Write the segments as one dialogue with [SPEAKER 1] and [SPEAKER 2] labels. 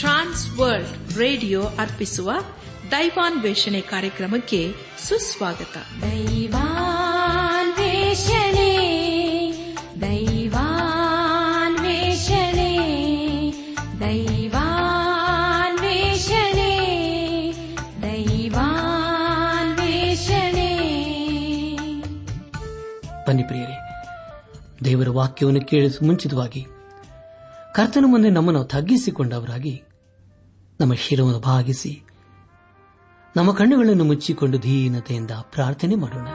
[SPEAKER 1] Trans World radio ಅರ್ಪಿಸುವ ದೈವಾನ್ವೇಷಣೆ ಕಾರ್ಯಕ್ರಮಕ್ಕೆ ಸುಸ್ವಾಗತ.
[SPEAKER 2] ದೈವಾನ್ವೇಷಣೆ ದೈವಾನ್ವೇಷಣೆ ದೈವಾನ್ವೇಷಣೆ ದೈವಾನ್ವೇಷಣೆ.
[SPEAKER 3] ಬನ್ನಿ ಪ್ರಿಯರೇ. ದೇವರ ವಾಕ್ಯವನ್ನು ಕೇಳಿ ಮುಂಚಿತವಾಗಿ ಕರ್ತನ ಮುಂದೆ ನಮ್ಮನ್ನು ತಗ್ಗಿಸಿಕೊಂಡವರಾಗಿ ನಮ್ಮ ಶಿರವನ್ನು ಭಾಗಿಸಿ ನಮ್ಮ ಕಣ್ಣುಗಳನ್ನು ಮುಚ್ಚಿಕೊಂಡು ಧೀನತೆಯಿಂದ ಪ್ರಾರ್ಥನೆ ಮಾಡೋಣ.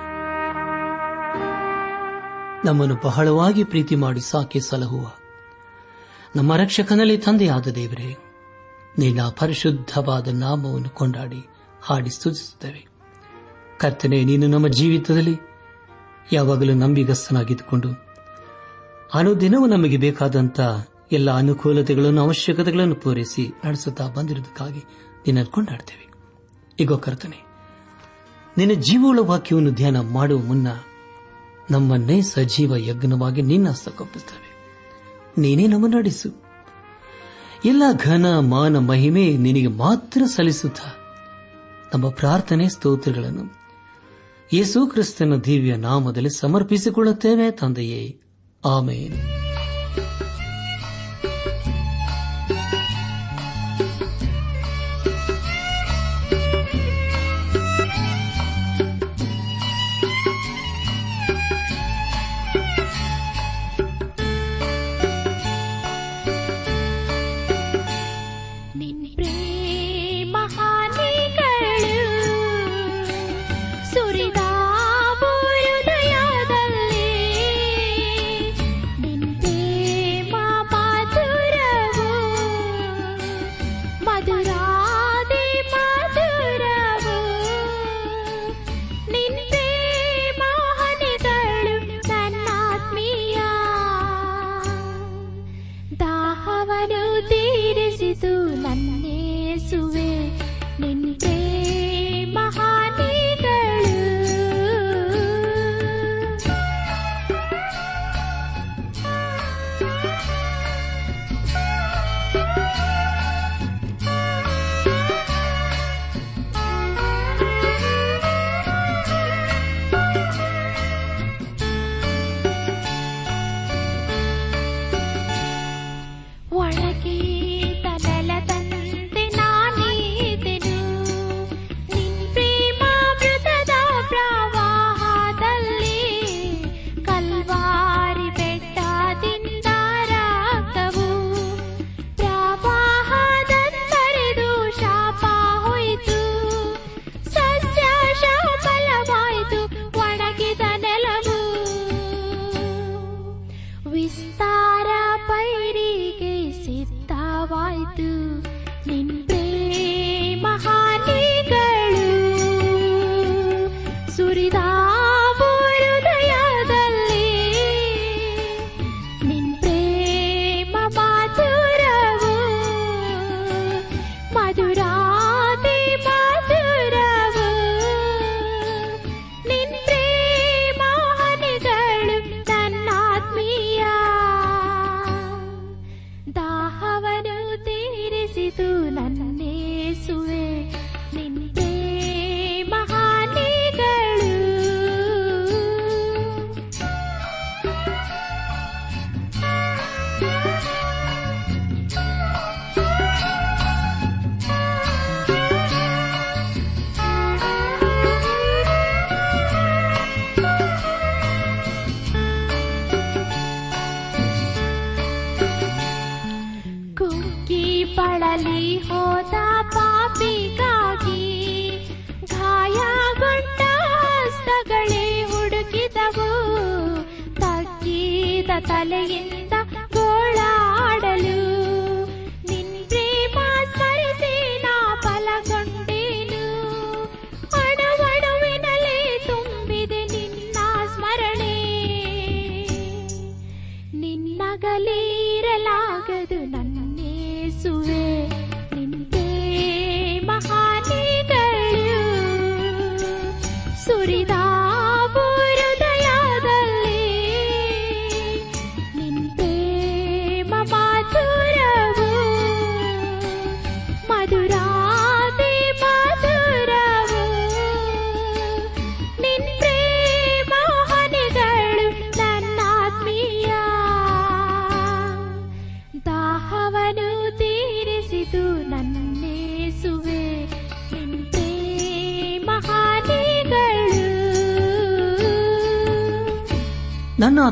[SPEAKER 3] ನಮ್ಮನ್ನು ಬಹಳವಾಗಿ ಪ್ರೀತಿ ಮಾಡಿ ಸಾಕಿ ಸಲಹುವ ನಮ್ಮ ರಕ್ಷಕನಲ್ಲಿ ತಂದೆಯಾದ ದೇವರೇ ನಿನ್ನ ಪರಿಶುದ್ಧವಾದ ನಾಮವನ್ನು ಕೊಂಡಾಡಿ ಹಾಡಿ ಸ್ತುತಿಸುತ್ತೇವೆ. ಕರ್ತನೆ, ನೀನು ನಮ್ಮ ಜೀವಿತದಲ್ಲಿ ಯಾವಾಗಲೂ ನಂಬಿಗಸ್ತನಾಗಿದ್ದುಕೊಂಡು ಅನುದಿನವೂ ನಮಗೆ ಬೇಕಾದಂತ ಎಲ್ಲ ಅನುಕೂಲತೆಗಳನ್ನು, ಅವಶ್ಯಕತೆಗಳನ್ನು ಪೂರೈಸಿ ನಡೆಸುತ್ತಾ ಬಂದಿರುವುದಕ್ಕಾಗಿ ನಿನ್ನನ್ನು ಕೊಂಡಾಡ್ತೇವೆ ಈಗ ಕರ್ತನೆ, ನಿನ್ನ ಜೀವೋಳ ವಾಕ್ಯವನ್ನು ಧ್ಯಾನ ಮಾಡುವ ಮುನ್ನ ನಮ್ಮನ್ನೇ ಸಜೀವ ಯಜ್ಞವಾಗಿ ನಿನ್ನ ಹಸ್ತಕೊಪ್ಪಿಸುತ್ತೇವೆ ನೀನೇ ನಮ್ಮ ನಡೆಸು. ಎಲ್ಲ ಘನ, ಮಾನ, ಮಹಿಮೆ ನಿನಗೆ ಮಾತ್ರ ಸಲ್ಲಿಸುತ್ತಾ ನಮ್ಮ ಪ್ರಾರ್ಥನೆ ಸ್ತೋತ್ರಗಳನ್ನು ಯೇಸು ಕ್ರಿಸ್ತನ ದಿವ್ಯ ನಾಮದಲ್ಲಿ ಸಮರ್ಪಿಸಿಕೊಳ್ಳುತ್ತೇವೆ ತಂದೆಯೇ.
[SPEAKER 2] ஆமேன்
[SPEAKER 3] regalé.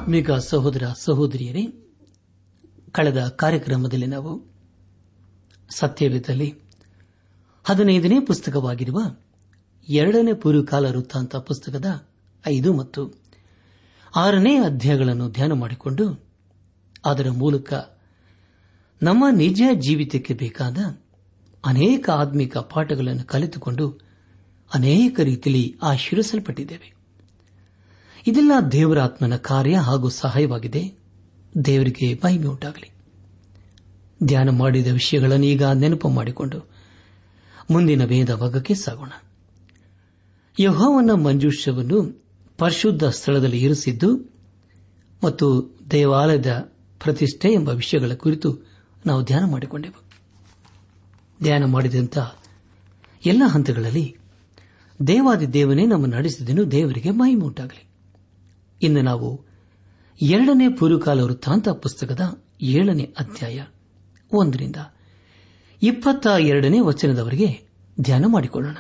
[SPEAKER 3] ಆತ್ಮಿಕ ಸಹೋದರ ಸಹೋದರಿಯರೇ, ಕಳೆದ ಕಾರ್ಯಕ್ರಮದಲ್ಲಿ ನಾವು ಸತ್ಯವೇದಲ್ಲಿ ಹದಿನೈದನೇ ಪುಸ್ತಕವಾಗಿರುವ ಎರಡನೇ ಪೂರ್ವಕಾಲ ವೃತ್ತಾಂತ ಪುಸ್ತಕದ ಐದು ಮತ್ತು ಆರನೇ ಅಧ್ಯಾಯಗಳನ್ನು ಧ್ಯಾನ ಮಾಡಿಕೊಂಡು ಅದರ ಮೂಲಕ ನಮ್ಮ ನಿಜ ಜೀವಿತಕ್ಕೆ ಬೇಕಾದ ಅನೇಕ ಆತ್ಮಿಕ ಪಾಠಗಳನ್ನು ಕಲಿತುಕೊಂಡು ಅನೇಕ ರೀತಿಯಲ್ಲಿ ಆಶೀರ್ವಿಸಲ್ಪಟ್ಟಿದ್ದೇವೆ ಇದೆಲ್ಲ ದೇವರಾತ್ಮನ ಕಾರ್ಯ ಹಾಗೂ ಸಹಾಯವಾಗಿದೆ. ದೇವರಿಗೆ ಮಹಿಮೆ ಉಂಟಾಗಲಿ. ಧ್ಯಾನ ಮಾಡಿದ ವಿಷಯಗಳನ್ನು ಈಗ ನೆನಪು ಮಾಡಿಕೊಂಡು ಮುಂದಿನ ವೇದ ಭಾಗಕ್ಕೆ ಸಾಗೋಣ. ಯಹೋವನ ಮಂಜೂಷವನ್ನು ಪರಿಶುದ್ಧ ಸ್ಥಳದಲ್ಲಿ ಇರಿಸಿದ್ದು ಮತ್ತು ದೇವಾಲಯದ ಪ್ರತಿಷ್ಠೆ ಎಂಬ ವಿಷಯಗಳ ಕುರಿತು ನಾವು ಧ್ಯಾನ ಮಾಡಿಕೊಂಡೆವು. ಧ್ಯಾನ ಮಾಡಿದಂಥ ಎಲ್ಲ ಹಂತಗಳಲ್ಲಿ ದೇವಾದಿ ದೇವನೇ ನಮ್ಮ ನಡೆಸಿದನು ದೇವರಿಗೆ ಮಹಿಮೆ ಉಂಟಾಗಲಿ. ಇನ್ನು ನಾವು ಎರಡನೇ ಪೂರ್ವಕಾಲ ವೃತ್ತಾಂತ ಪುಸ್ತಕದ ಏಳನೇ ಅಧ್ಯಾಯ ಒಂದರಿಂದ ಇಪ್ಪತ್ತ ಎರಡನೇ ವಚನದವರೆಗೆ ಧ್ಯಾನ ಮಾಡಿಕೊಳ್ಳೋಣ.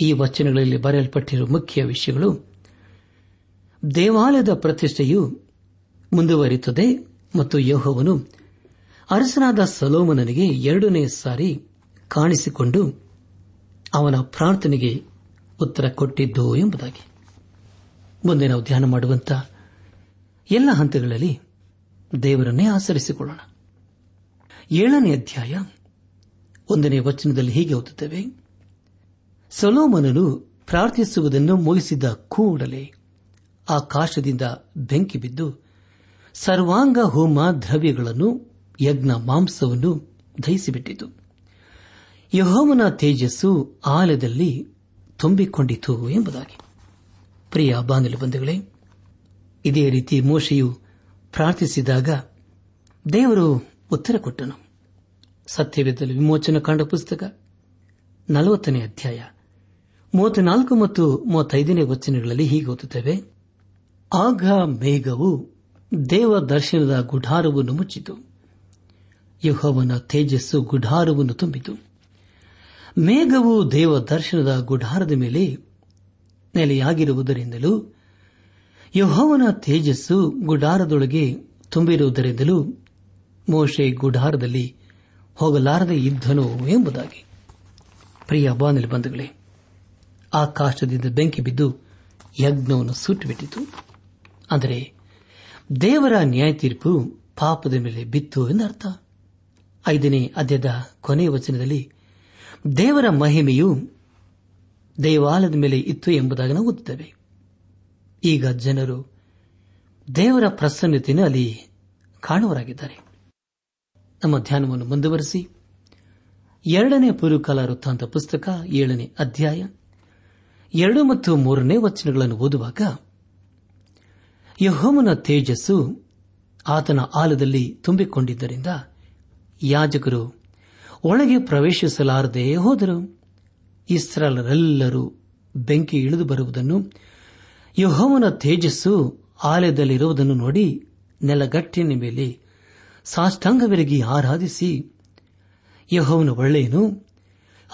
[SPEAKER 3] ಈ ವಚನಗಳಲ್ಲಿ ಬರೆಯಲ್ಪಟ್ಟಿರುವ ಮುಖ್ಯ ವಿಷಯಗಳು, ದೇವಾಲಯದ ಪ್ರತಿಷ್ಠೆಯು ಮುಂದುವರಿಯುತ್ತದೆ ಮತ್ತು ಯೋಹವನ್ನು ಅರಸನಾದ ಸಲೋಮನನಿಗೆ ಎರಡನೇ ಸಾರಿ ಕಾಣಿಸಿಕೊಂಡು ಅವನ ಪ್ರಾರ್ಥನೆಗೆ ಉತ್ತರ ಕೊಟ್ಟಿದ್ದು ಎಂಬುದಾಗಿ. ಮುಂದೆ ನಾವು ಧ್ಯಾನ ಮಾಡುವಂತ ಎಲ್ಲ ಹಂತಗಳಲ್ಲಿ ದೇವರನ್ನೇ ಆಚರಿಸಿಕೊಳ್ಳೋಣ. ಏಳನೇ ಅಧ್ಯಾಯ ಒಂದನೇ ವಚನದಲ್ಲಿ ಹೀಗೆ ಓದುತ್ತೇವೆ. ಸಲೋಮನನು ಪ್ರಾರ್ಥಿಸುವುದನ್ನು ಮುಗಿಸಿದ ಕೂಡಲೇ ಆಕಾಶದಿಂದ ಬೆಂಕಿ ಬಿದ್ದು ಸರ್ವಾಂಗ ಹೋಮ ದ್ರವ್ಯಗಳನ್ನು, ಯಜ್ಞ ಮಾಂಸವನ್ನು ದಹಿಸಿಬಿಟ್ಟಿತು. ಯಹೋಮನ ತೇಜಸ್ಸು ಆಲಯದಲ್ಲಿ ತುಂಬಿಕೊಂಡಿತು ಎಂಬುದಾಗಿ. ಪ್ರಿಯ ಬಾಂಧವ ಬಂಧುಗಳೇ, ಇದೇ ರೀತಿ ಮೋಶೆಯು ಪ್ರಾರ್ಥಿಸಿದಾಗ ದೇವರು ಉತ್ತರ ಕೊಟ್ಟನು. ಸತ್ಯವೇದಲ್ಲಿ ವಿಮೋಚನ ಕಾಂಡ ಪುಸ್ತಕ ನಲವತ್ತನೇ ಅಧ್ಯಾಯ ಮೂವತ್ನಾಲ್ಕು ಮತ್ತು ಮೂವತ್ತೈದನೇ ವಚನಗಳಲ್ಲಿ ಹೀಗೆ ಓದುತ್ತೇವೆ, ಆಗ ಮೇಘವು ದೇವ ದರ್ಶನದ ಗುಢಾರವನ್ನು ಮುಚ್ಚಿತು. ಯಹೋವನ ತೇಜಸ್ಸು ಗುಢಾರವನ್ನು ತುಂಬಿತು. ಮೇಘವು ದೇವ ದರ್ಶನದ ಗುಢಾರದ ಮೇಲೆ ನೆಲೆಯಾಗಿರುವುದರಿಂದಲೂ ಯಹೋವನ ತೇಜಸ್ಸು ಗುಡಾರದೊಳಗೆ ತುಂಬಿರುವುದರಿಂದಲೂ ಮೋಶೆ ಗುಡಾರದಲ್ಲಿ ಹೋಗಲಾರದೆ ಇದ್ದನು ಎಂಬುದಾಗಿ. ಪ್ರಿಯ ಬಾನಲಿ ಬಂಧುಗಳೇ, ಆಕಾಶದಿಂದ ಬೆಂಕಿ ಬಿದ್ದು ಯಜ್ಞವನ್ನು ಸುಟ್ಟುಬಿಟ್ಟಿತು. ಅಂದರೆ ದೇವರ ನ್ಯಾಯ ತೀರ್ಪು ಪಾಪದ ಮೇಲೆ ಬಿತ್ತು ಎಂದರ್ಥ. ಐದನೇ ಅಧ್ಯದ ಕೊನೆಯ ವಚನದಲ್ಲಿ ದೇವರ ಮಹಿಮೆಯು ದೇವಾಲಯದ ಮೇಲೆ ಇತ್ತು ಎಂಬುದಾಗಿ ನಾವು ಓದುತ್ತೇವೆ. ಈಗ ಜನರು ದೇವರ ಪ್ರಸನ್ನತೆಯನ್ನು ಅಲ್ಲಿ ಕಾಣುವರಾಗಿದ್ದಾರೆ ನಮ್ಮ ಧ್ಯಾನವನ್ನು ಮುಂದುವರೆಸಿ. ಎರಡನೇ ಪುರುಕಾಲ ವೃತ್ತಾಂತ ಪುಸ್ತಕ, ಏಳನೇ ಅಧ್ಯಾಯ, ಎರಡು ಮತ್ತು ಮೂರನೇ ವಚನಗಳನ್ನು ಓದುವಾಗ ಯಹೋಮನ ತೇಜಸ್ಸು ಆತನ ಆಲದಲ್ಲಿ ತುಂಬಿಕೊಂಡಿದ್ದರಿಂದ ಯಾಜಕರು ಒಳಗೆ ಪ್ರವೇಶಿಸಲಾರದೆ ಹೋದರು. ಇಸ್ರಾಲರೆಲ್ಲರೂ ಬೆಂಕಿ ಇಳಿದು ಬರುವುದನ್ನು, ಯಹೋವನ ತೇಜಸ್ಸು ಆಲಯದಲ್ಲಿರುವುದನ್ನು ನೋಡಿ ನೆಲಗಟ್ಟಿನ ಮೇಲೆ ಸಾಷ್ಟಾಂಗವಿರಗಿ ಆರಾಧಿಸಿ, ಯಹೋವನ ಒಳ್ಳೆಯನು,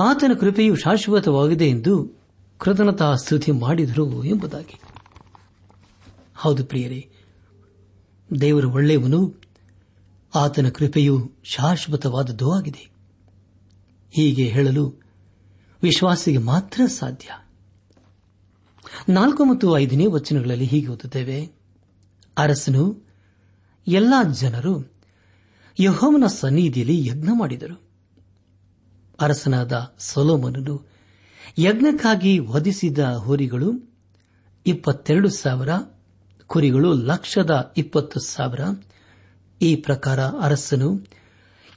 [SPEAKER 3] ಆತನ ಕೃಪೆಯು ಶಾಶ್ವತವಾಗಿದೆ ಎಂದು ಕೃತಜ್ಞತಾ ಸ್ತುತಿ ಮಾಡಿದರು ಎಂಬುದಾಗಿ. ಹೌದು ಪ್ರಿಯರೇ, ದೇವರು ಒಳ್ಳೆಯವನು, ಆತನ ಕೃಪೆಯು ಶಾಶ್ವತವಾದದ್ದೂ ಆಗಿದೆ. ಹೀಗೆ ಹೇಳಲು ವಿಶ್ವಾಸಿಗೆ ಮಾತ್ರ ಸಾಧ್ಯ. ನಾಲ್ಕು ಮತ್ತು ಐದನೇ ವಚನಗಳಲ್ಲಿ ಹೀಗೆ ಓದುತ್ತೇವೆ. ಅರಸನು, ಎಲ್ಲಾ ಜನರು ಯಹೋವನ ಸನ್ನಿಧಿಯಲ್ಲಿ ಯಜ್ಞ ಮಾಡಿದರು. ಅರಸನಾದ ಸೊಲೋಮನನು ಯಜ್ಞಕ್ಕಾಗಿ ವಧಿಸಿದ ಹೋರಿಗಳು ಇಪ್ಪತ್ತೆರಡು ಸಾವಿರ, ಕುರಿಗಳು ಲಕ್ಷದ ಇಪ್ಪತ್ತು ಸಾವಿರ. ಈ ಪ್ರಕಾರ ಅರಸನು,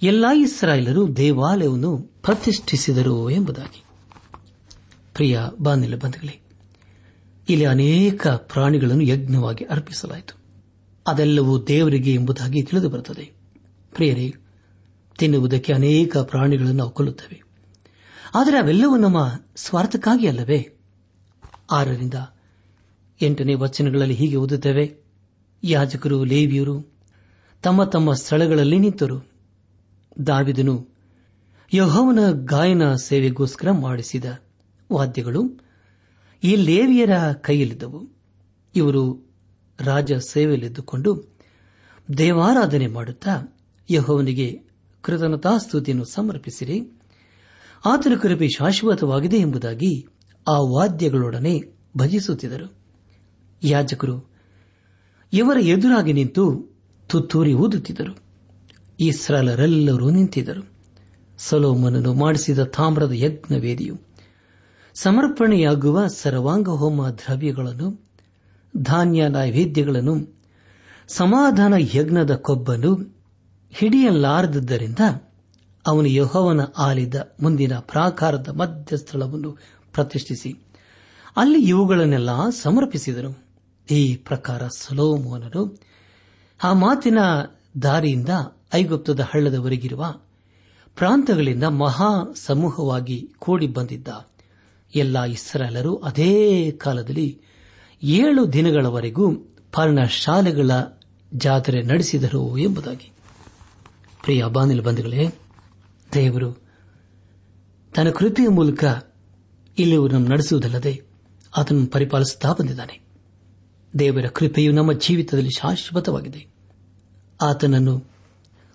[SPEAKER 3] ಎಲ್ಲಾ ಇಸ್ರಾಯೇಲರು ದೇವಾಲಯವನ್ನು ಪ್ರತಿಷ್ಠಿಸಿದರು ಎಂಬುದಾಗಿ. ಪ್ರಿಯ ಬಾನಿಲ ಬಂಧುಗಳೇ, ಇಲ್ಲಿ ಅನೇಕ ಪ್ರಾಣಿಗಳನ್ನು ಯಜ್ಞವಾಗಿ ಅರ್ಪಿಸಲಾಯಿತು. ಅದೆಲ್ಲವೂ ದೇವರಿಗೆ ಎಂಬುದಾಗಿ ತಿಳಿದು ಬರುತ್ತದೆ ಪ್ರಿಯರೇ, ತಿನ್ನುವುದಕ್ಕೆ ಅನೇಕ ಪ್ರಾಣಿಗಳನ್ನು ನಾವು ಕೊಲ್ಲುತ್ತವೆ. ಆದರೆ ಅವೆಲ್ಲವೂ ನಮ್ಮ ಸ್ವಾರ್ಥಕ್ಕಾಗಿ ಅಲ್ಲವೇ? ಆರರಿಂದ ಎಂಟನೇ ವಚನಗಳಲ್ಲಿ ಹೀಗೆ ಓದುತ್ತೇವೆ. ಯಾಜಕರು, ಲೇವಿಯರು, ತಮ್ಮ ತಮ್ಮ ಸ್ಥಳಗಳಲ್ಲಿ ನಿಂತರು. ದಾವಿದನು ಯಹೋವನ ಗಾಯನ ಸೇವೆಗೋಸ್ಕರ ಮಾಡಿಸಿದ ವಾದ್ಯಗಳು ಈ ಲೇವಿಯರ ಕೈಯಲ್ಲಿದ್ದವು. ಇವರು ರಾಜ ಸೇವೆಯಲ್ಲಿದ್ದುಕೊಂಡು ದೇವಾರಾಧನೆ ಮಾಡುತ್ತಾ ಯಹೋವನಿಗೆ ಕೃತಜ್ಞತಾಸ್ತುತಿಯನ್ನು ಸಮರ್ಪಿಸಿರಿ. ಆತನ ಕೃಪೆ ಶಾಶ್ವತವಾಗಿದೆ ಎಂಬುದಾಗಿ ಆ ವಾದ್ಯಗಳೊಡನೆ ಭಜಿಸುತ್ತಿದ್ದರು. ಯಾಜಕರು ಇವರ ಎದುರಾಗಿ ನಿಂತು ತುತ್ತೂರಿ ಊದುತ್ತಿದ್ದರು. ಇಸ್ರಾಲರೆಲ್ಲರೂ ನಿಂತಿದ್ದರು. ಸಲೋಮನನ್ನು ಮಾಡಿಸಿದ ತಾಮ್ರದ ಯಜ್ಞ ವೇದಿಯು ಸಮರ್ಪಣೆಯಾಗುವ ಸರ್ವಾಂಗ ಹೋಮ ದ್ರವ್ಯಗಳನ್ನು, ಧಾನ್ಯ ನೈವೇದ್ಯಗಳನ್ನು, ಸಮಾಧಾನ ಯಜ್ಞದ ಕೊಬ್ಬನ್ನು ಹಿಡಿಯಲಾರದ್ದರಿಂದ ಅವನು ಯಹೋವನ ಆಲಿದ ಮುಂದಿನ ಪ್ರಾಕಾರದ ಮಧ್ಯಸ್ಥಳವನ್ನು ಪ್ರತಿಷ್ಠಿಸಿ ಅಲ್ಲಿ ಇವುಗಳನ್ನೆಲ್ಲ ಸಮರ್ಪಿಸಿದನು. ಈ ಪ್ರಕಾರ ಸಲೋಮೋನನು ಆ ಮಾತಿನ ದಾರಿಯಿಂದ ಐಗುಪ್ತದ ಹಳ್ಳದವರೆಗಿರುವ ಪ್ರಾಂತಗಳಿಂದ ಮಹಾ ಸಮೂಹವಾಗಿ ಕೂಡಿ ಬಂದಿದ್ದ ಎಲ್ಲ ಇಸ್ರಾಲರು ಅದೇ ಕಾಲದಲ್ಲಿ ಏಳು ದಿನಗಳವರೆಗೂ ಪರ್ಣಶಾಲೆಗಳ ಜಾತ್ರೆ ನಡೆಸಿದರು ಎಂಬುದಾಗಿ. ಪ್ರಿಯ ಬಾನಿಲ ಬಂಧುಗಳೇ, ದೇವರು ತನ್ನ ಕೃಪೆಯ ಮೂಲಕ ಇಲ್ಲಿವರನ್ನು ನಡೆಸುವುದಲ್ಲದೆ ಅದನ್ನು ಪರಿಪಾಲಿಸುತ್ತಾ ಬಂದಿದ್ದಾನೆ. ದೇವರ ಕೃಪೆಯು ನಮ್ಮ ಜೀವಿತದಲ್ಲಿ ಶಾಶ್ವತವಾಗಿದೆ. ಆತನನ್ನು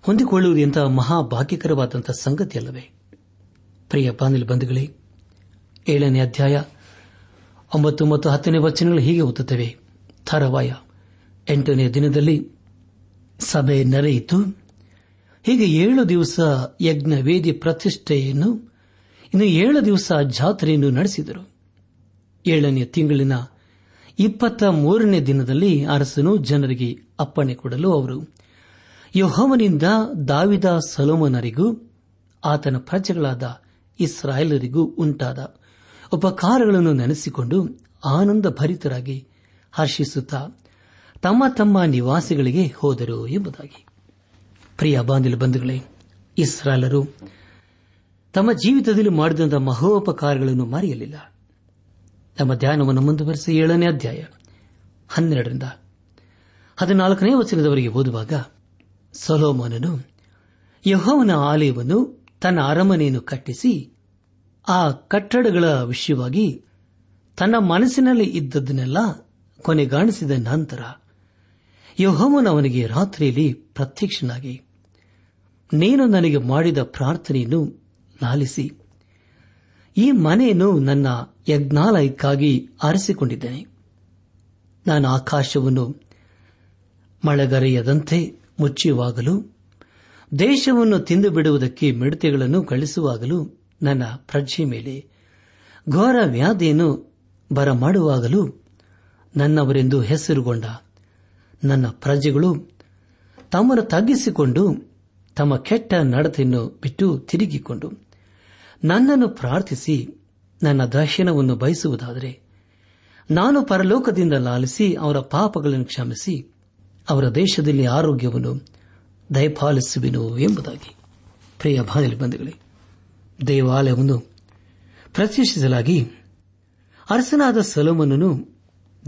[SPEAKER 3] ಹೊಂದಿಕೊಳ್ಳುವುದು ಎಂತಹ ಮಹಾಭಾಗ್ಯಕರವಾದಂತಹ ಸಂಗತಿಯಲ್ಲವೇ? ಪ್ರಿಯ ಬಾನಿಲು ಬಂಧುಗಳೇ ಏಳನೇ ಅಧ್ಯಾಯ ಒಂಬತ್ತು ಮತ್ತು ಹತ್ತನೇ ವಚನಗಳು ಹೀಗೆ ಓದುತ್ತವೆ. ಥರವಾಯ ಎಂಟನೇ ದಿನದಲ್ಲಿ ಸಭೆ ನಡೆಯಿತು. ಹೀಗೆ ಏಳು ದಿವಸ ಯಜ್ಞ ವೇದಿ ಪ್ರತಿಷ್ಠೆಯನ್ನು, ಇನ್ನು ಏಳು ದಿವಸ ಜಾತ್ರೆಯನ್ನು ನಡೆಸಿದರು. ಏಳನೇ ತಿಂಗಳಿನ ಇಪ್ಪತ್ತ ಮೂರನೇ ದಿನದಲ್ಲಿ ಅರಸನು ಜನರಿಗೆ ಅಪ್ಪಣೆ ಕೊಡಲು ಅವರು, ಯೋಹವನಿಂದ ದಾವಿದ ಸಲೋಮನರಿಗೂ, ಆತನ ಪ್ರಜೆಗಳಾದ ಇಸ್ರಾಯೇಲರಿಗೂ ಉಂಟಾದ. ಉಪಕಾರಗಳನ್ನು ನೆನೆಸಿಕೊಂಡು ಆನಂದ ಭರಿತರಾಗಿ ಹರ್ಷಿಸುತ್ತಾ ತಮ್ಮ ತಮ್ಮ ನಿವಾಸಿಗಳಿಗೆ ಹೋದರು ಎಂಬುದಾಗಿ. ಪ್ರಿಯ ಬಾಂಧಲ ಬಂಧುಗಳೇ ಇಸ್ರಾಲರು ತಮ್ಮ ಜೀವಿತದಲ್ಲಿ ಮಾಡಿದಂತಹ ಮಹೋಪಕಾರಗಳನ್ನು ಮರೆಯಲಿಲ್ಲ. ನಮ್ಮ ಧ್ಯಾನವನ್ನು ಮುಂದುವರೆಸಿ ಏಳನೇ ಅಧ್ಯಾಯ ಹನ್ನೆರಡರಿಂದ ಹದಿನಾಲ್ಕನೇ ವಚನದವರೆಗೆ ಓದುವಾಗ ಸೊಲೋಮೋನನು ಯಹೋವನ ಆಲಯವನ್ನು ತನ್ನ ಅರಮನೆಯನ್ನು ಕಟ್ಟಿಸಿ ಆ ಕಟ್ಟಡಗಳ ವಿಷಯವಾಗಿ ತನ್ನ ಮನಸ್ಸಿನಲ್ಲಿ ಇದ್ದದನ್ನೆಲ್ಲ ಕೊನೆಗಾಣಿಸಿದ ನಂತರ ಯೋಹಮನ ಅವನಿಗೆ ರಾತ್ರಿಯಲ್ಲಿ ಪ್ರತ್ಯಕ್ಷನಾಗಿ, ನೀನು ನನಗೆ ಮಾಡಿದ ಪ್ರಾರ್ಥನೆಯನ್ನು ಲಾಲಿಸಿ ಈ ಮನೆಯನ್ನು ನನ್ನ ಯಜ್ಞಾಲಯಕ್ಕಾಗಿ ಆರಿಸಿಕೊಂಡಿದ್ದೇನೆ. ನಾನು ಆಕಾಶವನ್ನು ಮಳೆಗರೆಯದಂತೆ ಮುಚ್ಚುವಾಗಲೂ, ದೇಶವನ್ನು ತಿಂದು ಬಿಡುವುದಕ್ಕೆ ಮಿಡತೆಗಳನ್ನು ಕಳಿಸುವಾಗಲೂ ನನ್ನ ಪ್ರಜ್ಞೆ ಮೇಲೆ. ಘೋರ ವ್ಯಾಧಿಯನ್ನು ಬರಮಾಡುವಾಗಲೂ ನನ್ನವರೆಂದು ಹೆಸರುಗೊಂಡ ನನ್ನ ಪ್ರಜೆಗಳು ತಮ್ಮನ್ನು ತಗ್ಗಿಸಿಕೊಂಡು ತಮ್ಮ ಕೆಟ್ಟ ನಡತೆಯನ್ನು ಬಿಟ್ಟು ತಿರುಗಿಕೊಂಡು ನನ್ನನ್ನು ಪ್ರಾರ್ಥಿಸಿ ನನ್ನ ದರ್ಶನವನ್ನು ಬಯಸುವುದಾದರೆ ನಾನು ಪರಲೋಕದಿಂದ ಲಾಲಿಸಿ ಅವರ ಪಾಪಗಳನ್ನು ಕ್ಷಮಿಸಿ ಅವರ ದೇಶದಲ್ಲಿ ಆರೋಗ್ಯವನ್ನು ದಯಪಾಲಿಸುವೆನು ಎಂಬುದಾಗಿ. ಪ್ರಿಯ ಬಾಧಲಿ ಬಂಧುಗಳೇ ದೇವಾಲಯವನ್ನು ಪ್ರತಿಷ್ಠಿಸಲಾಗಿ ಅರಸನಾದ ಸಲೋಮನನು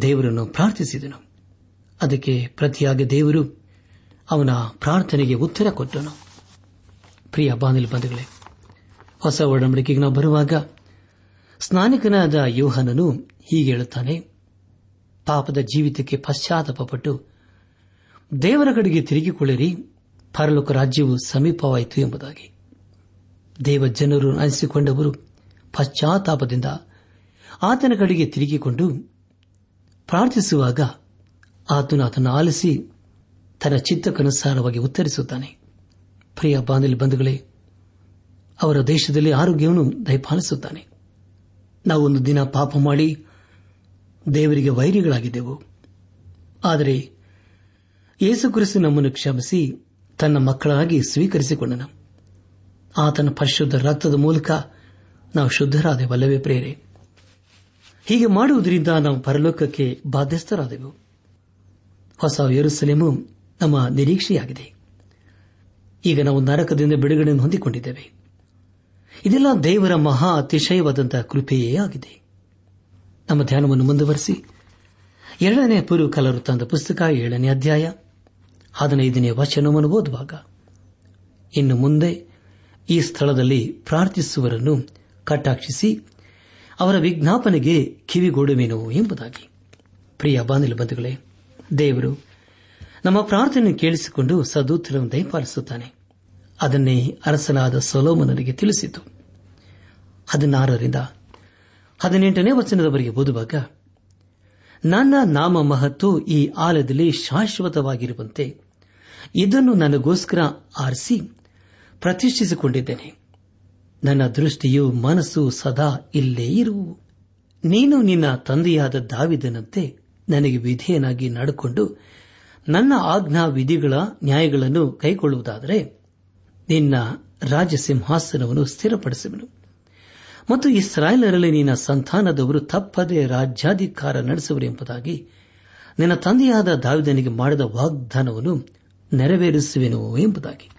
[SPEAKER 3] ದೇವರನ್ನು ಪ್ರಾರ್ಥಿಸಿದನು. ಅದಕ್ಕೆ ಪ್ರತಿಯಾಗಿ ದೇವರು ಅವನ ಪ್ರಾರ್ಥನೆಗೆ ಉತ್ತರ ಕೊಟ್ಟನು. ಪ್ರಿಯ ಬಾನಿಲ್ ಬಂಧುಗಳೇ, ಹೊಸ ಒಡಂಬಡಿಕೆಗೆ ನಾವು ಬರುವಾಗ ಸ್ನಾನಿಕನಾದ ಯೋಹನನು ಹೀಗೆ ಹೇಳುತ್ತಾನೆ, ಪಾಪದ ಜೀವಿತಕ್ಕೆ ಪಶ್ಚಾತ್ತಾಪಪಟ್ಟು ದೇವರ ಕಡೆಗೆ ತಿರುಗಿಕೊಳ್ಳಿರಿ, ಪರಲೋಕ ರಾಜ್ಯವು ಸಮೀಪವಾಯಿತು ಎಂಬುದಾಗಿ. ದೇವ ಜನರು ಅನಿಸಿಕೊಂಡವರು ಪಶ್ಚಾತ್ತಾಪದಿಂದ ಆತನ ಕಡೆಗೆ ತಿರುಗಿಕೊಂಡು ಪ್ರಾರ್ಥಿಸುವಾಗ ಆತನು ಆತನ ಆಲಿಸಿ ತನ್ನ ಚಿತ್ತಕ್ಕನುಸಾರವಾಗಿ ಉತ್ತರಿಸುತ್ತಾನೆ. ಪ್ರಿಯ ಬಾಂಧಲಿ ಬಂಧುಗಳೇ, ಅವರ ದೇಶದಲ್ಲಿ ಆರೋಗ್ಯವನ್ನು ದಯಪಾಲಿಸುತ್ತಾನೆ. ನಾವು ಒಂದು ದಿನ ಪಾಪ ಮಾಡಿ ದೇವರಿಗೆ ವೈರಿಗಳಾಗಿದ್ದೆವು. ಆದರೆ ಯೇಸುಕ್ರಿಸ್ತು ನಮ್ಮನ್ನು ಕ್ಷಮಿಸಿ ತನ್ನ ಮಕ್ಕಳಾಗಿ ಸ್ವೀಕರಿಸಿಕೊಂಡನು. ಆತನ ಪರಿಶುದ್ಧ ರಕ್ತದ ಮೂಲಕ ನಾವು ಶುದ್ಧರಾದೆವಲ್ಲವೇ ಪ್ರೇರೆ ಹೀಗೆ ಮಾಡುವುದರಿಂದ ನಾವು ಪರಲೋಕಕ್ಕೆ ಬಾಧ್ಯಸ್ಥರಾದೆವು. ಹೊಸ ಯರುಸಲೇಮು ನಮ್ಮ ನಿರೀಕ್ಷೆಯಾಗಿದೆ. ಈಗ ನಾವು ನರಕದಿಂದ ಬಿಡುಗಡೆಯನ್ನು ಹೊಂದಿಕೊಂಡಿದ್ದೇವೆ. ಇದೆಲ್ಲ ದೇವರ ಮಹಾ ಅತಿಶಯವಾದಂತಹ ಕೃಪೆಯೇ ಆಗಿದೆ. ನಮ್ಮ ಧ್ಯಾನವನ್ನು ಮುಂದುವರೆಸಿ, ಎರಡನೇ ಪುರು ಕಲರು ತಂದ ಪುಸ್ತಕ ಏಳನೇ ಅಧ್ಯಾಯ, ಹದಿನೈದನೇ ವಚನವನ್ನು ಓದುವಾಗ, ಇನ್ನು ಮುಂದೆ ಈ ಸ್ಥಳದಲ್ಲಿ ಪ್ರಾರ್ಥಿಸುವರನ್ನು ಕಟಾಕ್ಷಿಸಿ ಅವರ ವಿಜ್ಞಾಪನೆಗೆ ಕಿವಿಗೊಡುವೆನು ಎಂಬುದಾಗಿ. ಪ್ರಿಯ ಬಾನಿಲು ಬಂಧುಗಳೇ, ದೇವರು ನಮ್ಮ ಪ್ರಾರ್ಥನೆ ಕೇಳಿಸಿಕೊಂಡು ಸದೂತ್ರವನ್ನು ದಯಪಾಲಿಸುತ್ತಾನೆ. ಅದನ್ನೇ ಅರಸನಾದ ಸೊಲೋಮನನಿಗೆ ತಿಳಿಸಿತು. ಹದಿನಾರರಿಂದ ಹದಿನೆಂಟನೇ ವಚನದವರೆಗೆ ಓದುವಾಗ, ನನ್ನ ನಾಮ ಮಹತ್ತು ಈ ಆಲಯದಲ್ಲಿ ಶಾಶ್ವತವಾಗಿರುವಂತೆ ಇದನ್ನು ನನಗೋಸ್ಕರ ಆರಿಸಿ ಪ್ರತಿಷ್ಠಿಸಿಕೊಂಡಿದ್ದೇನೆ. ನನ್ನ ದೃಷ್ಟಿಯು ಮನಸ್ಸು ಸದಾ ಇಲ್ಲೇ ಇರುವು ನೀನು ನಿನ್ನ ತಂದೆಯಾದ ದಾವಿದನಂತೆ ನನಗೆ ವಿಧೇಯನಾಗಿ ನಡೆಕೊಂಡು ನನ್ನ ಆಜ್ಞಾ ವಿಧಿಗಳ ನ್ಯಾಯಗಳನ್ನು ಕೈಗೊಳ್ಳುವುದಾದರೆ ನಿನ್ನ ರಾಜ ಸಿಂಹಾಸನವನ್ನು ಸ್ಥಿರಪಡಿಸುವನು. ಮತ್ತು ಇಸ್ರಾಯೇಲರಲ್ಲಿ ನಿನ್ನ ಸಂತಾನದವರು ತಪ್ಪದೆ ರಾಜ್ಯಾಧಿಕಾರ ನಡೆಸುವರು ಎಂಬುದಾಗಿ ನಿನ್ನ ತಂದೆಯಾದ ದಾವಿದನಿಗೆ ಮಾಡಿದ ವಾಗ್ದಾನವನ್ನು ನೆರವೇರಿಸುವೆನು ಎಂಬುದಾಗಿ.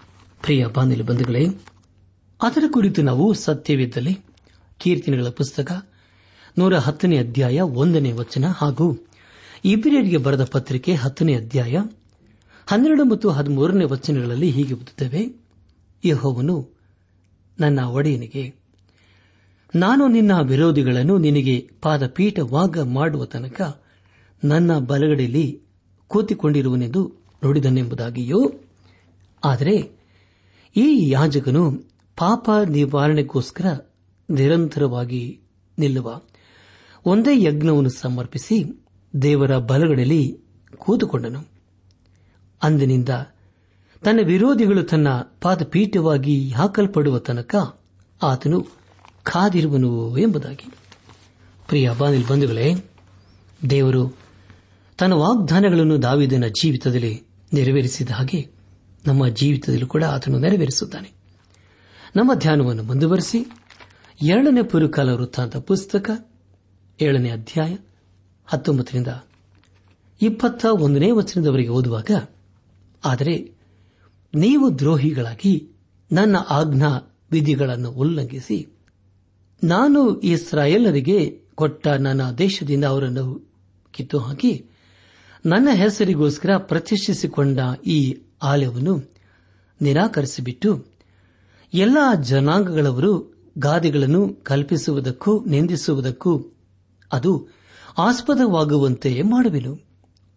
[SPEAKER 3] ಪ್ರಿಯ ಬಾನಿಲು ಬಂಧುಗಳೇ, ಅದರ ಕುರಿತು ನಾವು ಸತ್ಯವಿದ್ದಲ್ಲಿ ಕೀರ್ತನೆಗಳ ಪುಸ್ತಕ ನೂರ ಹತ್ತನೇ ಅಧ್ಯಾಯ ಒಂದನೇ ವಚನ ಹಾಗೂ ಇಬ್ರಿಯರಿಗೆ ಬರೆದ ಪತ್ರಿಕೆ ಹತ್ತನೇ ಅಧ್ಯಾಯ ಹನ್ನೆರಡು ಮತ್ತು ಹದಿಮೂರನೇ ವಚನಗಳಲ್ಲಿ ಹೀಗೆ ಓದುತ್ತೇವೆ, ಯಹೋವನು ನನ್ನ ಒಡೆಯನಿಗೆ, ನಾನು ನಿನ್ನ ವಿರೋಧಿಗಳನ್ನು ನಿನಗೆ ಪಾದಪೀಠವಾಗ ಮಾಡುವ ತನಕ ನನ್ನ ಬಲಗಡೆಯಲ್ಲಿ ಕೂತಿಕೊಂಡಿರುವನೆಂದು ನುಡಿದನೆಂಬುದಾಗಿಯೋ, ಆದರೆ ಈ ಯಾಜಕನು ಪಾಪ ನಿವಾರಣೆಗೋಸ್ಕರ ನಿರಂತರವಾಗಿ ನಿಲ್ಲುವ. ಒಂದೇ ಯಜ್ಞವನ್ನು ಸಮರ್ಪಿಸಿ ದೇವರ ಬಲಗಡೆಯಲ್ಲಿ ಕೂತುಕೊಂಡನು. ಅಂದಿನಿಂದ ತನ್ನ ವಿರೋಧಿಗಳು ತನ್ನ ಪಾದಪೀಠವಾಗಿ ಹಾಕಲ್ಪಡುವ ತನಕ ಆತನು ಕಾದಿರುವನು ಎಂಬುದಾಗಿ. ಪ್ರಿಯ ಬಾನಿಲ್ ಬಂಧುಗಳೇ, ದೇವರು ತನ್ನ ವಾಗ್ದಾನಗಳನ್ನು ದಾವಿದನ ಜೀವಿತದಲ್ಲಿ ನೆರವೇರಿಸಿದ ಹಾಗೆ ನಮ್ಮ ಜೀವಿತದಲ್ಲೂ ಕೂಡ ಆತನು ನೆರವೇರಿಸುತ್ತಾನೆ. ನಮ್ಮ ಧ್ಯಾನವನ್ನು ಮುಂದುವರೆಸಿ, ಎರಡನೇ ಪುರುಕಾಲ ವೃತ್ತಾಂತ ಪುಸ್ತಕ, ಏಳನೇ ಅಧ್ಯಾಯ, ಹತ್ತೊಂಬತ್ತರಿಂದ ಇಪ್ಪತ್ತ ಒಂದನೇ ವಚನದವರೆಗೆ ಓದುವಾಗ, ಆದರೆ ನೀವು ದ್ರೋಹಿಗಳಾಗಿ ನನ್ನ ಆಜ್ಞಾ ವಿಧಿಗಳನ್ನು ಉಲ್ಲಂಘಿಸಿ, ನಾನು ಇಸ್ರಾಯೇಲರಿಗೆ ಕೊಟ್ಟ ನನ್ನ ದೇಶದಿಂದ ಅವರನ್ನು ಕಿತ್ತು ಹಾಕಿ ನನ್ನ ಹೆಸರಿಗೋಸ್ಕರ ಪ್ರತಿಷ್ಠಿಸಿಕೊಂಡ ಈ ಆಲಯವನ್ನು ನಿರಾಕರಿಸಿಬಿಟ್ಟು ಎಲ್ಲಾ ಜನಾಂಗಗಳವರು ಗಾದೆಗಳನ್ನು ಕಲ್ಪಿಸುವುದಕ್ಕೂ ನಿಂದಿಸುವುದಕ್ಕೂ ಅದು ಆಸ್ಪದವಾಗುವಂತೆ ಮಾಡುವೆನು.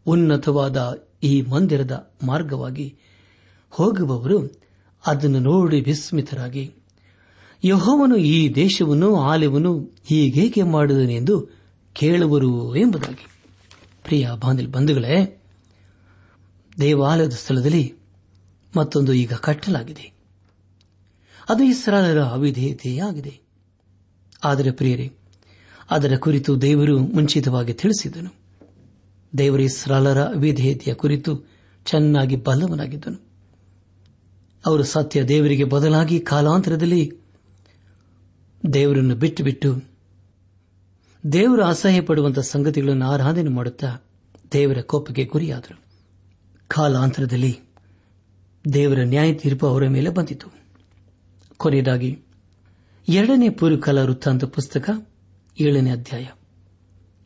[SPEAKER 3] ಉನ್ನತವಾದ ಈ ಮಂದಿರದ ಮಾರ್ಗವಾಗಿ ಹೋಗುವವರು ಅದನ್ನು ನೋಡಿ ವಿಸ್ಮಿತರಾಗಿ, ಯಹೋವನು ಈ ದೇಶವನ್ನು, ಆಲಯವನ್ನು ಹೀಗೇಕೆ ಮಾಡಿದನೆಂದು ಕೇಳುವರು ಎಂಬುದಾಗಿ. ಪ್ರಿಯ ಬಾಂಧಲ್ ಬಂಧುಗಳೇ ದೇವಾಲಯದ ಸ್ಥಳದಲ್ಲಿ ಮತ್ತೊಂದು ಈಗ ಕಟ್ಟಲಾಗಿದೆ. ಅದು ಇಸ್ರಾಲರ ಅವಿಧೇಯತೆಯಾಗಿದೆ. ಆದರೆ ಪ್ರಿಯರೇ, ಅದರ ಕುರಿತು ದೇವರು ಮುಂಚಿತವಾಗಿ ತಿಳಿಸಿದನು. ದೇವರ ಇಸ್ರಾಲರ ಅವಿಧೇಯತೆಯ ಕುರಿತು ಚೆನ್ನಾಗಿ ಬಲ್ಲವನಾಗಿದ್ದನು. ಅವರು ಸತ್ಯ ದೇವರಿಗೆ ಬದಲಾಗಿ ಕಾಲಾಂತರದಲ್ಲಿ ದೇವರನ್ನು ಬಿಟ್ಟು ಬಿಟ್ಟು ದೇವರು ಅಸಹ್ಯ ಪಡುವಂತಹ ಸಂಗತಿಗಳನ್ನು ಆರಾಧನೆ ಮಾಡುತ್ತಾ ದೇವರ ಕೋಪಕ್ಕೆ ಗುರಿಯಾದರು. ಕಾಲಾಂತರದಲ್ಲಿ ದೇವರ ನ್ಯಾಯ ತೀರ್ಪು ಅವರ ಮೇಲೆ ಬಂದಿತು. ಕೊನೆಯದಾಗಿ, ಎರಡನೇ ಪೂರ್ವಕಾಲ ವೃತ್ತಾಂತ ಪುಸ್ತಕ, ಏಳನೇ ಅಧ್ಯಾಯ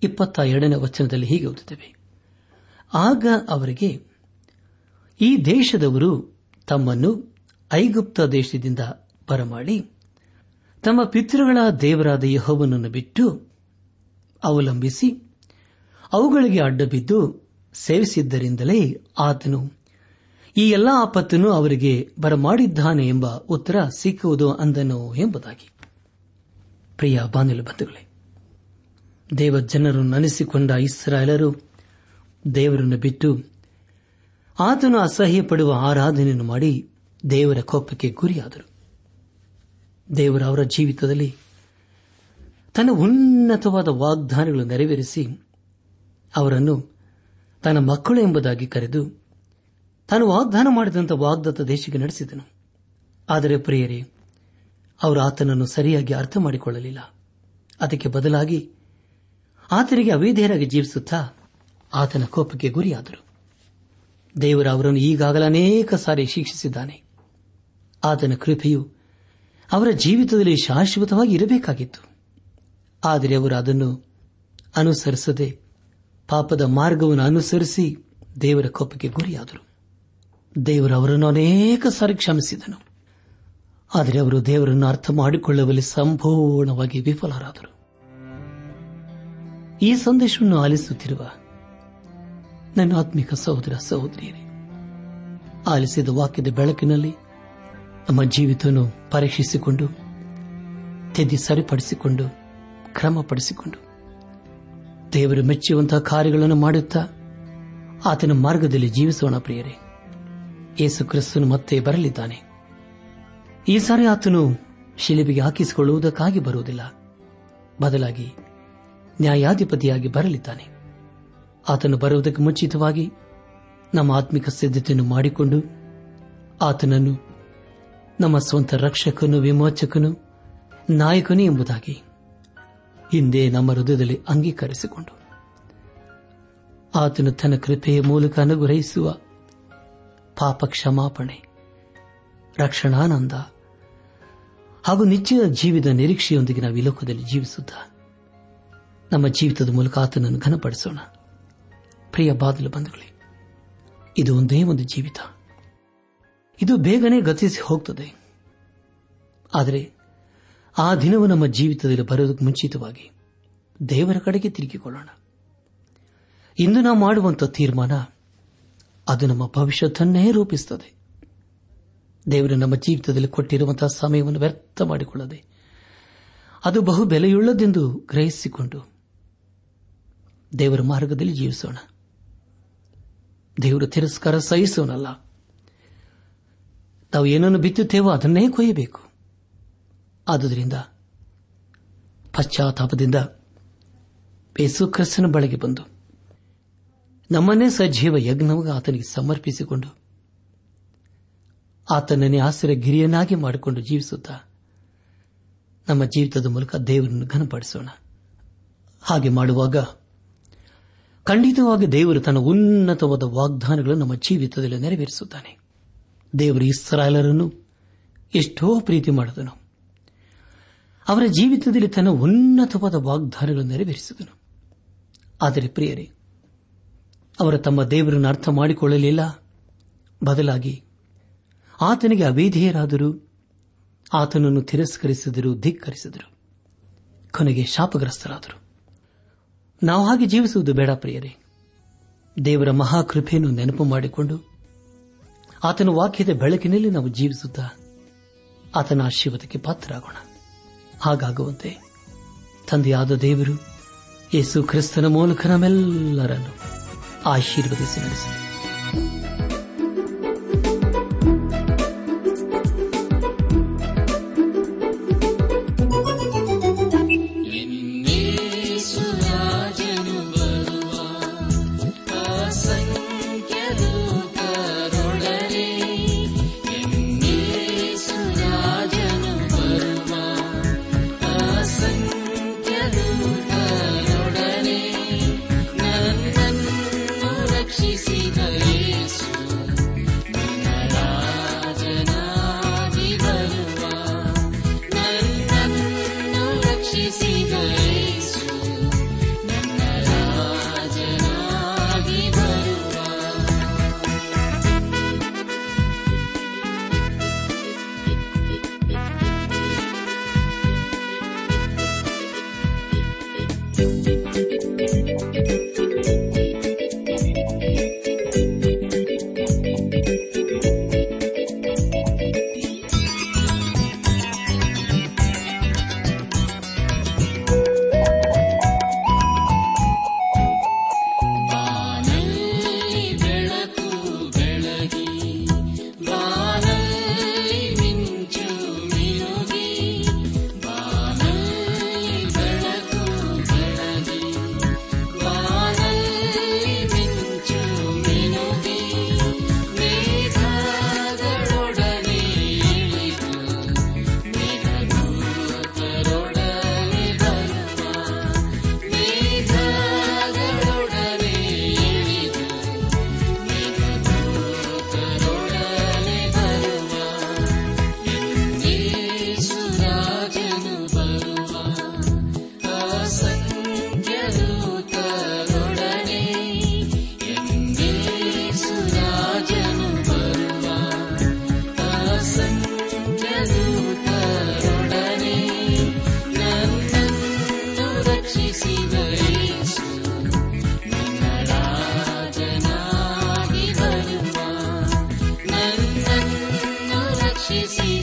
[SPEAKER 3] ಇಪ್ಪತ್ತ ಎರಡನೇ ವಚನದಲ್ಲಿ ಹೀಗೆ ಓದುತ್ತೇವೆ. ಆಗ ಅವರಿಗೆ, ಈ ದೇಶದವರು ತಮ್ಮನ್ನು ಐಗುಪ್ತ ದೇಶದಿಂದ ಬರಮಾಡಿ, ತಮ್ಮ ಪಿತೃಗಳ ದೇವರಾದ ಯಹೋವನನ್ನು ಬಿಟ್ಟು ಅವಲಂಬಿಸಿ, ಅವುಗಳಿಗೆ ಅಡ್ಡಬಿದ್ದು ಸೇವಿಸಿದ್ದರಿಂದಲೇ ಆತನು. ಈ ಎಲ್ಲಾ ಆಪತ್ತನ್ನು ಅವರಿಗೆ ಬರಮಾಡಿದ್ದಾನೆ ಎಂಬ ಉತ್ತರ ಸಿಕ್ಕುವುದು ಅಂದನು ಎಂಬುದಾಗಿ. ಪ್ರಿಯ ಬಾನಿಲು ಬಂಧುಗಳೇ ದೇವ ಜನರು ಅನಿಸಿಕೊಂಡ ಇಸ್ರಾಯೇಲರು ದೇವರನ್ನು ಬಿಟ್ಟು ಆತನು ಅಸಹ್ಯ ಪಡುವ ಆರಾಧನೆಯನ್ನು ಮಾಡಿ ದೇವರ ಕೋಪಕ್ಕೆ ಗುರಿಯಾದರು. ದೇವರ ಅವರ ಜೀವಿತದಲ್ಲಿ ತನ್ನ ಉನ್ನತವಾದ ವಾಗ್ದಾನಗಳು ನೆರವೇರಿಸಿ ಅವರನ್ನು ತನ್ನ ಮಕ್ಕಳು ಎಂಬುದಾಗಿ ಕರೆದು ತಾನು ವಾಗ್ದಾನ ಮಾಡಿದಂಥ ವಾಗ್ದತ್ತ ದೇಶಕ್ಕೆ ನಡೆಸಿದನು. ಆದರೆ ಪ್ರಿಯರೇ, ಅವರು ಆತನನ್ನು ಸರಿಯಾಗಿ ಅರ್ಥ ಮಾಡಿಕೊಳ್ಳಲಿಲ್ಲ. ಅದಕ್ಕೆ ಬದಲಾಗಿ ಆತನಿಗೆ ಅವೇಧೇಯರಾಗಿ ಜೀವಿಸುತ್ತಾ ಆತನ ಕೋಪಕ್ಕೆ ಗುರಿಯಾದರು. ದೇವರು ಅವರನ್ನು ಈಗಾಗಲೇ ಅನೇಕ ಸಾರಿ ಶಿಕ್ಷಿಸಿದ್ದಾನೆ. ಆತನ ಕೃಪೆಯು ಅವರ ಜೀವಿತದಲ್ಲಿ ಶಾಶ್ವತವಾಗಿ ಇರಬೇಕಾಗಿತ್ತು. ಆದರೆ ಅವರು ಅದನ್ನು ಅನುಸರಿಸದೆ ಪಾಪದ ಮಾರ್ಗವನ್ನು ಅನುಸರಿಸಿ ದೇವರ ಕೋಪಕ್ಕೆ ಗುರಿಯಾದರು. ದೇವರು ಅವರನ್ನು ಅನೇಕ ಸಾರಿ ಕ್ಷಮಿಸಿದನು. ಆದರೆ ಅವರು ದೇವರನ್ನು ಅರ್ಥ ಮಾಡಿಕೊಳ್ಳುವಲ್ಲಿ ಸಂಪೂರ್ಣವಾಗಿ ವಿಫಲರಾದರು. ಈ ಸಂದೇಶವನ್ನು ಆಲಿಸುತ್ತಿರುವ ನನ್ನ ಆತ್ಮಿಕ ಸಹೋದರ ಸಹೋದರಿಯರೇ, ಆಲಿಸಿದ ವಾಕ್ಯದ ಬೆಳಕಿನಲ್ಲಿ ನಮ್ಮ ಜೀವಿತವನ್ನು ಪರೀಕ್ಷಿಸಿಕೊಂಡು, ತೆದ್ದಿ ಸರಿಪಡಿಸಿಕೊಂಡು, ಕ್ರಮಪಡಿಸಿಕೊಂಡು ದೇವರು ಮೆಚ್ಚುವಂತಹ ಕಾರ್ಯಗಳನ್ನು ಮಾಡುತ್ತಾ ಆತನ ಮಾರ್ಗದಲ್ಲಿ ಜೀವಿಸೋಣ ಪ್ರಿಯರೇ. ಯೇಸು ಕ್ರಿಸ್ತನು ಮತ್ತೆ ಬರಲಿದ್ದಾನೆ. ಈ ಸಾರಿ ಆತನು ಶಿಲೆಬಿಗೆ ಹಾಕಿಸಿಕೊಳ್ಳುವುದಕ್ಕಾಗಿ ಬರುವುದಿಲ್ಲ. ಬದಲಾಗಿ ನ್ಯಾಯಾಧಿಪತಿಯಾಗಿ ಬರಲಿದ್ದಾನೆ. ಆತನು ಬರುವುದಕ್ಕೆ ಮುಂಚಿತವಾಗಿ ನಮ್ಮ ಆತ್ಮಿಕ ಸಿದ್ಧತೆಯನ್ನು ಮಾಡಿಕೊಂಡು ಆತನನ್ನು ನಮ್ಮ ಸ್ವಂತ ರಕ್ಷಕನು, ವಿಮೋಚಕನು, ನಾಯಕನು ಎಂಬುದಾಗಿ ಹಿಂದೆ ನಮ್ಮ ಹೃದಯದಲ್ಲಿ ಅಂಗೀಕರಿಸಿಕೊಂಡು ಆತನು ತನ್ನ ಕೃಪೆಯ ಮೂಲಕ ಅನುಗ್ರಹಿಸುವ ಪಾಪ ಕ್ಷಮಾಪಣೆ ರಕ್ಷಣಾನಂದ ಹಾಗೂ ನಿಚ್ಚಿನ ಜೀವಿತ ನಿರೀಕ್ಷೆಯೊಂದಿಗೆ ನಾವು ಈ ಲೋಕದಲ್ಲಿ ಜೀವಿಸುತ್ತಾ ನಮ್ಮ ಜೀವಿತದ ಮೂಲಕ ಆತನನ್ನು ಘನಪಡಿಸೋಣ. ಪ್ರಿಯ ಬಾದಲು ಬಂಧುಗಳೇ, ಇದು ಒಂದೇ ಒಂದು ಜೀವಿತ. ಇದು ಬೇಗನೆ ಗತಿಸಿ ಹೋಗ್ತದೆ. ಆದರೆ ಆ ದಿನವು ನಮ್ಮ ಜೀವಿತದಲ್ಲಿ ಬರೋದಕ್ಕೆ ಮುಂಚಿತವಾಗಿ ದೇವರ ಕಡೆಗೆ ತಿರುಗಿಕೊಳ್ಳೋಣ. ಇಂದು ನಾವು ಮಾಡುವಂತಹ ತೀರ್ಮಾನ, ಅದು ನಮ್ಮ ಭವಿಷ್ಯದನ್ನೇ ರೂಪಿಸುತ್ತದೆ ದೇವರು ನಮ್ಮ ಜೀವಿತದಲ್ಲಿ ಕೊಟ್ಟಿರುವಂತಹ ಸಮಯವನ್ನು ವ್ಯರ್ಥ ಮಾಡಿಕೊಳ್ಳದೆ, ಅದು ಬಹು ಬೆಲೆಯುಳ್ಳದೆಂದು ಗ್ರಹಿಸಿಕೊಂಡು ದೇವರ ಮಾರ್ಗದಲ್ಲಿ ಜೀವಿಸೋಣ. ದೇವರು ತಿರಸ್ಕಾರ ಸಹಿಸೋಣಲ್ಲ ನಾವು ಏನನ್ನು ಬಿತ್ತುತ್ತೇವೋ ಅದನ್ನೇ ಕೊಯ್ಯಬೇಕು. ಆದುದರಿಂದ ಪಶ್ಚಾತ್ತಾಪದಿಂದ ಯೇಸು ಕ್ರಿಸ್ತನ ಬಳಿಗೆ ಬಂದು ನಮ್ಮನ್ನೇ ಸಜೀವ ಯಜ್ಞವಾಗಿ ಆತನಿಗೆ ಸಮರ್ಪಿಸಿಕೊಂಡು ಆತನನ್ನೇ ಆಶ್ರಯ ಗಿರಿಯನ್ನಾಗಿ ಮಾಡಿಕೊಂಡು ಜೀವಿಸುತ್ತಾ ನಮ್ಮ ಜೀವಿತದ ಮೂಲಕ ದೇವರನ್ನು ಘನಪಡಿಸೋಣ. ಹಾಗೆ ಮಾಡುವಾಗ ಖಂಡಿತವಾಗಿ ದೇವರು ತನ್ನ ಉನ್ನತವಾದ ವಾಗ್ದಾನಗಳನ್ನು ನಮ್ಮ ಜೀವಿತದಲ್ಲಿ ನೆರವೇರಿಸುತ್ತಾನೆ. ದೇವರು ಇಸ್ರಾಯಲರನ್ನು ಎಷ್ಟೋ ಪ್ರೀತಿ ಮಾಡಿದನು. ಅವರ ಜೀವಿತದಲ್ಲಿ ತನ್ನ ಉನ್ನತವಾದ ವಾಗ್ದಾನಗಳನ್ನು ನೆರವೇರಿಸಿದನು. ಆದರೆ ಪ್ರಿಯರೇ, ಅವರು ತಮ್ಮ ದೇವರನ್ನು ಅರ್ಥ ಮಾಡಿಕೊಳ್ಳಲಿಲ್ಲ. ಬದಲಾಗಿ, ಆತನಿಗೆ ಅವೇಧೇಯರಾದರು, ಆತನನ್ನು ತಿರಸ್ಕರಿಸಿದರು, ಧಿಕ್ಕರಿಸಿದರು, ಕೊನೆಗೆ ಶಾಪಗ್ರಸ್ತರಾದರು. ನಾವು ಹಾಗೆ ಜೀವಿಸುವುದು ಬೇಡ ಪ್ರಿಯರೇ. ದೇವರ ಮಹಾಕೃಪೆಯನ್ನು ನೆನಪು ಮಾಡಿಕೊಂಡು, ಆತನ ವಾಕ್ಯದ ಬೆಳಕಿನಲ್ಲಿ ನಾವು ಜೀವಿಸುತ್ತಾ, ಆತನ ಆಶೀರ್ವಾದಕ್ಕೆ ಪಾತ್ರರಾಗೋಣ. ಹಾಗಾಗುವಂತೆ. ತಂದೆಯಾದ ದೇವರು ಯೇಸು ಕ್ರಿಸ್ತನ ಮೂಲಕ ನಮ್ಮೆಲ್ಲರನ್ನು ಆಶೀರ್ವದಿಸಿ ನಡೆಸಲಿ
[SPEAKER 4] 痴
[SPEAKER 3] 心。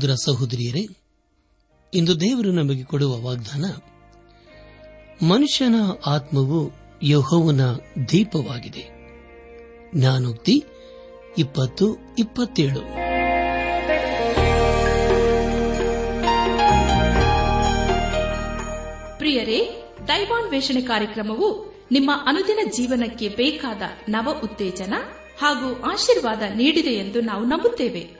[SPEAKER 3] ಸಹೋದರ ಸಹೋದರಿಯರೇ, ಇಂದು ದೇವರು ನಮಗೆ ಕೊಡುವ ವಾಗ್ದಾನ, ಮನುಷ್ಯನ ಆತ್ಮವು ಯಹೋವನ ದೀಪವಾಗಿದೆ. ಜ್ಞಾನೋಕ್ತಿ ಇಪ್ಪತ್ತು ಇಪ್ಪತ್ತೇಳು.
[SPEAKER 2] ಪ್ರಿಯರೇ, ದೈವಾನ್ವೇಷಣೆ ಕಾರ್ಯಕ್ರಮವು ನಿಮ್ಮ ಅನುದಿನ ಜೀವನಕ್ಕೆ ಬೇಕಾದ ನವ ಉತ್ತೇಜನ ಹಾಗೂ ಆಶೀರ್ವಾದ ನೀಡಿದೆ ಎಂದು ನಾವು ನಂಬುತ್ತೇವೆ.